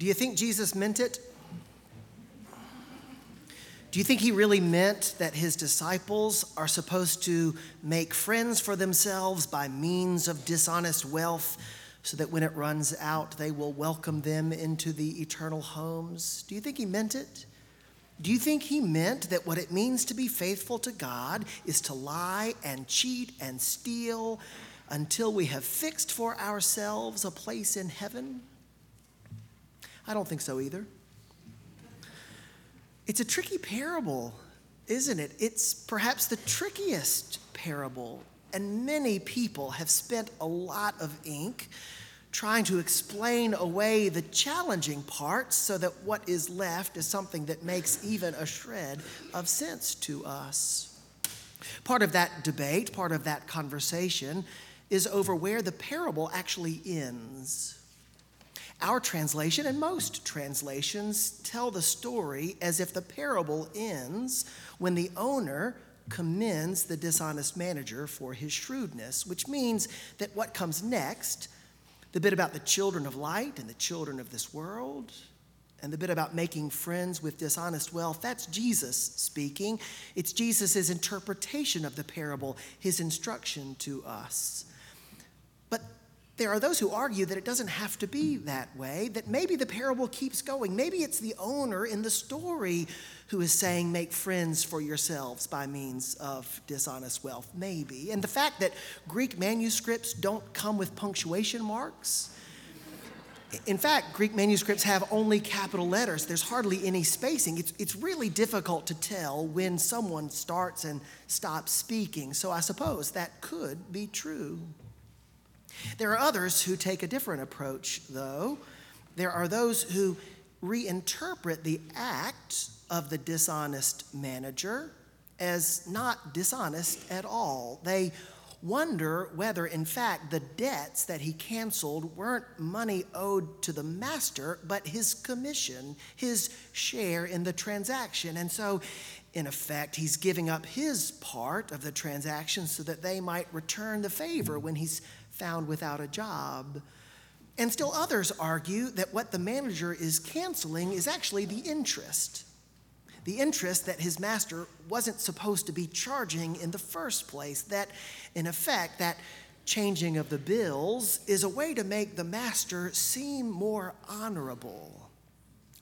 Do you think Jesus meant it? Do you think he really meant that his disciples are supposed to make friends for themselves by means of dishonest wealth so that when it runs out, they will welcome them into the eternal homes? Do you think he meant it? Do you think he meant that what it means to be faithful to God is to lie and cheat and steal until we have fixed for ourselves a place in heaven? I don't think so either. It's a tricky parable, isn't it? It's perhaps the trickiest parable, and many people have spent a lot of ink trying to explain away the challenging parts so that what is left is something that makes even a shred of sense to us. Part of that debate, part of that conversation, is over where the parable actually ends. Our translation and most translations tell the story as if the parable ends when the owner commends the dishonest manager for his shrewdness, which means that what comes next, the bit about the children of light and the children of this world, and the bit about making friends with dishonest wealth, that's Jesus speaking. It's Jesus' interpretation of the parable, his instruction to us. But there are those who argue that it doesn't have to be that way, that maybe the parable keeps going. Maybe it's the owner in the story who is saying, Make friends for yourselves by means of dishonest wealth. Maybe. And the fact that Greek manuscripts don't come with punctuation marks. In fact, Greek manuscripts have only capital letters. There's hardly any spacing. It's, it's really difficult to tell when someone starts and stops speaking. So I suppose that could be true. There are others who take a different approach, though. There are those who reinterpret the act of the dishonest manager as not dishonest at all. They wonder whether, in fact, the debts that he canceled weren't money owed to the master, but his commission, his share in the transaction. And so, in effect, he's giving up his part of the transaction so that they might return the favor when he's found without a job. And still others argue that what the manager is canceling is actually the interest. The interest that his master wasn't supposed to be charging in the first place. That, in effect, that changing of the bills is a way to make the master seem more honorable.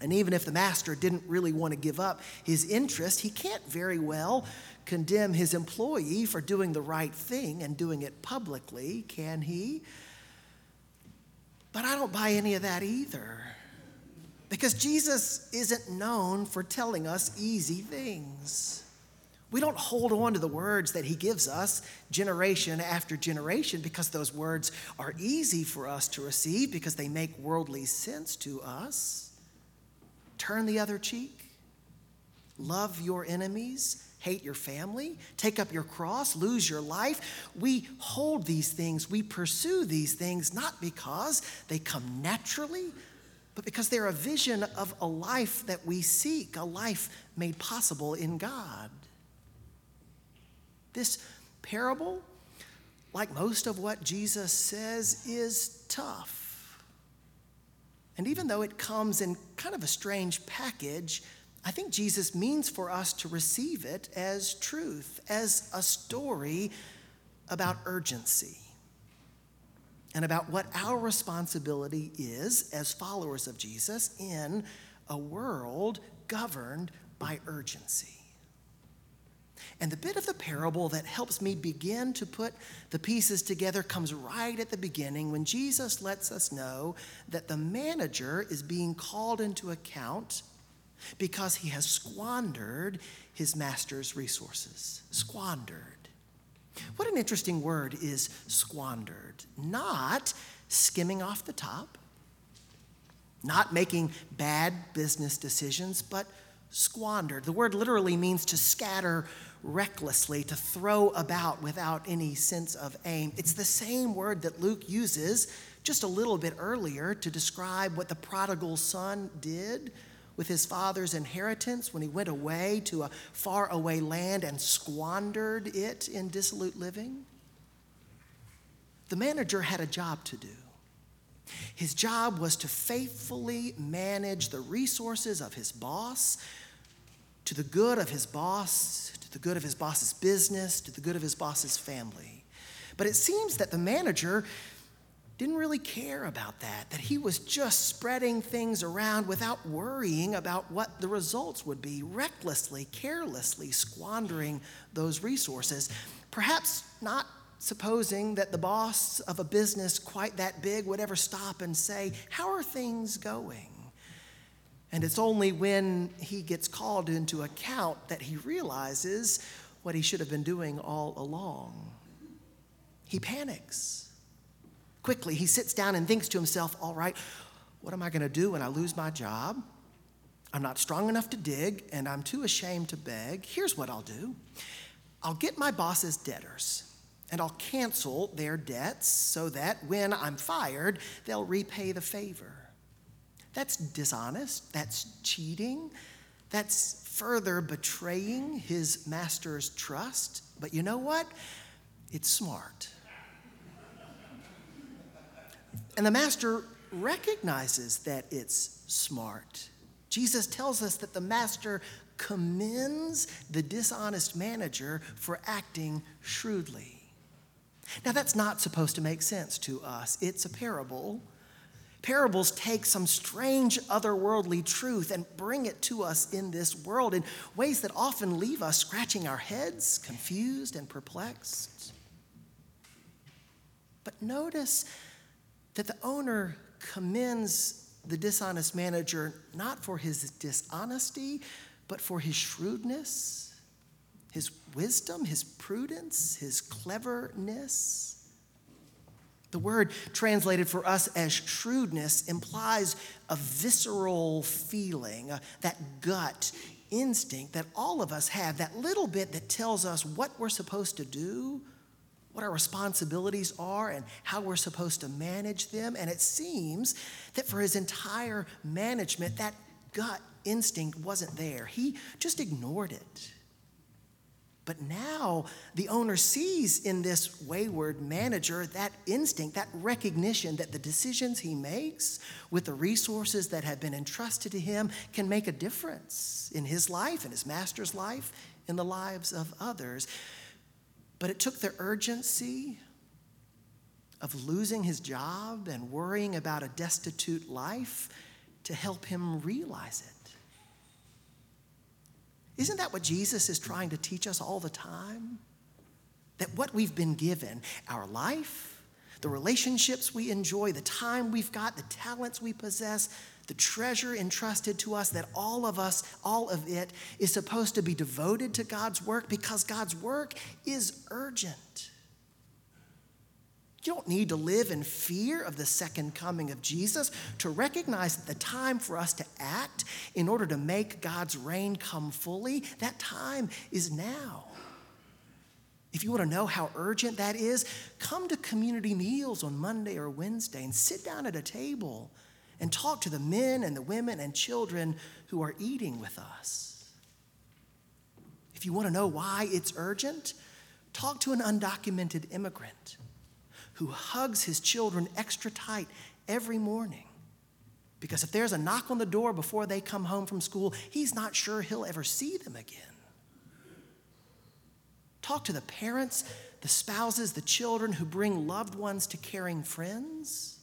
And even if the master didn't really want to give up his interest, he can't very well condemn his employee for doing the right thing and doing it publicly, can he? But I don't buy any of that either. Because Jesus isn't known for telling us easy things. We don't hold on to the words that he gives us generation after generation because those words are easy for us to receive because they make worldly sense to us. Turn the other cheek, love your enemies, hate your family, take up your cross, lose your life. We hold these things, we pursue these things not because they come naturally, but because they're a vision of a life that we seek, a life made possible in God. This parable, like most of what Jesus says, is tough. And even though it comes in kind of a strange package, I think Jesus means for us to receive it as truth, as a story about urgency and about what our responsibility is as followers of Jesus in a world governed by urgency. And the bit of the parable that helps me begin to put the pieces together comes right at the beginning when Jesus lets us know that the manager is being called into account because he has squandered his master's resources. Squandered. What an interesting word is squandered. Not skimming off the top, not making bad business decisions, but squandered. The word literally means to scatter recklessly, to throw about without any sense of aim. It's the same word that Luke uses just a little bit earlier to describe what the prodigal son did with his father's inheritance when he went away to a faraway land and squandered it in dissolute living? The manager had a job to do. His job was to faithfully manage the resources of his boss to the good of his boss, to the good of his boss's business, to the good of his boss's family. But it seems that the manager didn't really care about that, that he was just spreading things around without worrying about what the results would be, recklessly, carelessly squandering those resources. Perhaps not supposing that the boss of a business quite that big would ever stop and say, How are things going? And it's only when he gets called into account that he realizes what he should have been doing all along. He panics. Quickly, he sits down and thinks to himself, All right, what am I going to do when I lose my job? I'm not strong enough to dig, and I'm too ashamed to beg. Here's what I'll do I'll get my boss's debtors and I'll cancel their debts so that when I'm fired, they'll repay the favor. That's dishonest, that's cheating, that's further betraying his master's trust. But you know what? It's smart. And the master recognizes that it's smart. Jesus tells us that the master commends the dishonest manager for acting shrewdly. Now, that's not supposed to make sense to us. It's a parable. Parables take some strange otherworldly truth and bring it to us in this world in ways that often leave us scratching our heads, confused and perplexed. But notice that the owner commends the dishonest manager not for his dishonesty, but for his shrewdness his wisdom, his prudence, his cleverness. The word translated for us as shrewdness implies a visceral feeling, uh, that gut instinct that all of us have, that little bit that tells us what we're supposed to do, what our responsibilities are, and how we're supposed to manage them. And it seems that for his entire management, that gut instinct wasn't there. He just ignored it. But now the owner sees in this wayward manager that instinct, that recognition that the decisions he makes with the resources that have been entrusted to him can make a difference in his life, in his master's life, in the lives of others. But it took the urgency of losing his job and worrying about a destitute life to help him realize it. Isn't that what Jesus is trying to teach us all the time? That what we've been given, our life, the relationships we enjoy, the time we've got, the talents we possess, the treasure entrusted to us, that all of us, all of it, is supposed to be devoted to God's work because God's work is urgent. You don't need to live in fear of the second coming of Jesus to recognize that the time for us to act in order to make God's reign come fully, that time is now. If you want to know how urgent that is, come to community meals on Monday or Wednesday and sit down at a table and talk to the men and the women and children who are eating with us. If you want to know why it's urgent, talk to an undocumented immigrant who hugs his children extra tight every morning. Because if there's a knock on the door before they come home from school, he's not sure he'll ever see them again. Talk to the parents, the spouses, the children who bring loved ones to caring friends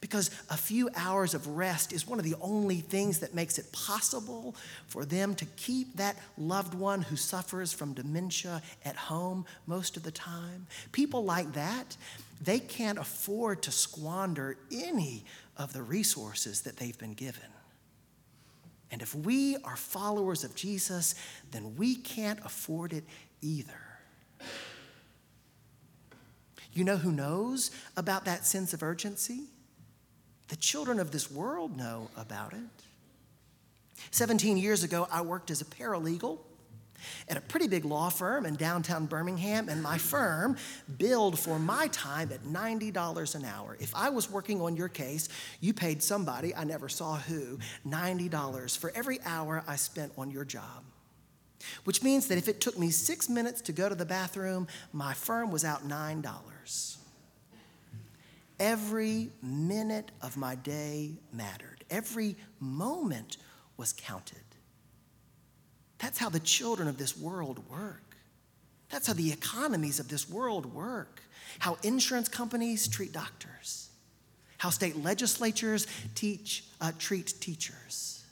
because a few hours of rest is one of the only things that makes it possible for them to keep that loved one who suffers from dementia at home most of the time. People like that, they can't afford to squander any of the resources that they've been given. And if we are followers of Jesus, then we can't afford it either. You know who knows about that sense of urgency? The children of this world know about it. 17 years ago, I worked as a paralegal at a pretty big law firm in downtown Birmingham, and my firm billed for my time at $90 an hour. If I was working on your case, you paid somebody, I never saw who, $90 for every hour I spent on your job. Which means that if it took me six minutes to go to the bathroom, my firm was out $9. Every minute of my day mattered, every moment was counted. That's how the children of this world work. That's how the economies of this world work. How insurance companies treat doctors, how state legislatures teach, uh, treat teachers.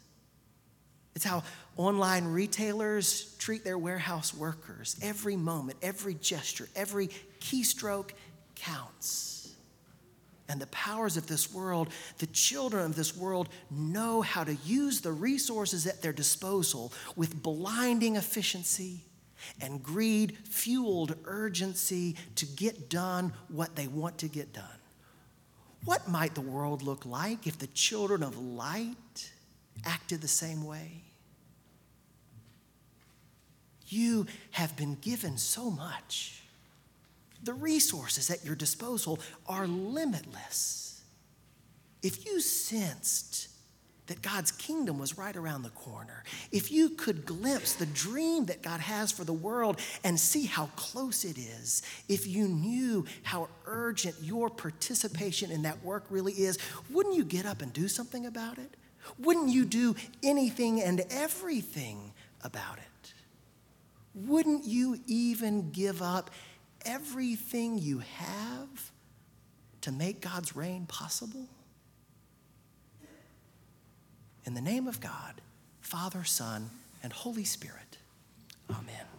It's how online retailers treat their warehouse workers. Every moment, every gesture, every keystroke counts. And the powers of this world, the children of this world, know how to use the resources at their disposal with blinding efficiency and greed fueled urgency to get done what they want to get done. What might the world look like if the children of light acted the same way? You have been given so much. The resources at your disposal are limitless. If you sensed that God's kingdom was right around the corner, if you could glimpse the dream that God has for the world and see how close it is, if you knew how urgent your participation in that work really is, wouldn't you get up and do something about it? Wouldn't you do anything and everything about it? Wouldn't you even give up everything you have to make God's reign possible? In the name of God, Father, Son, and Holy Spirit, amen.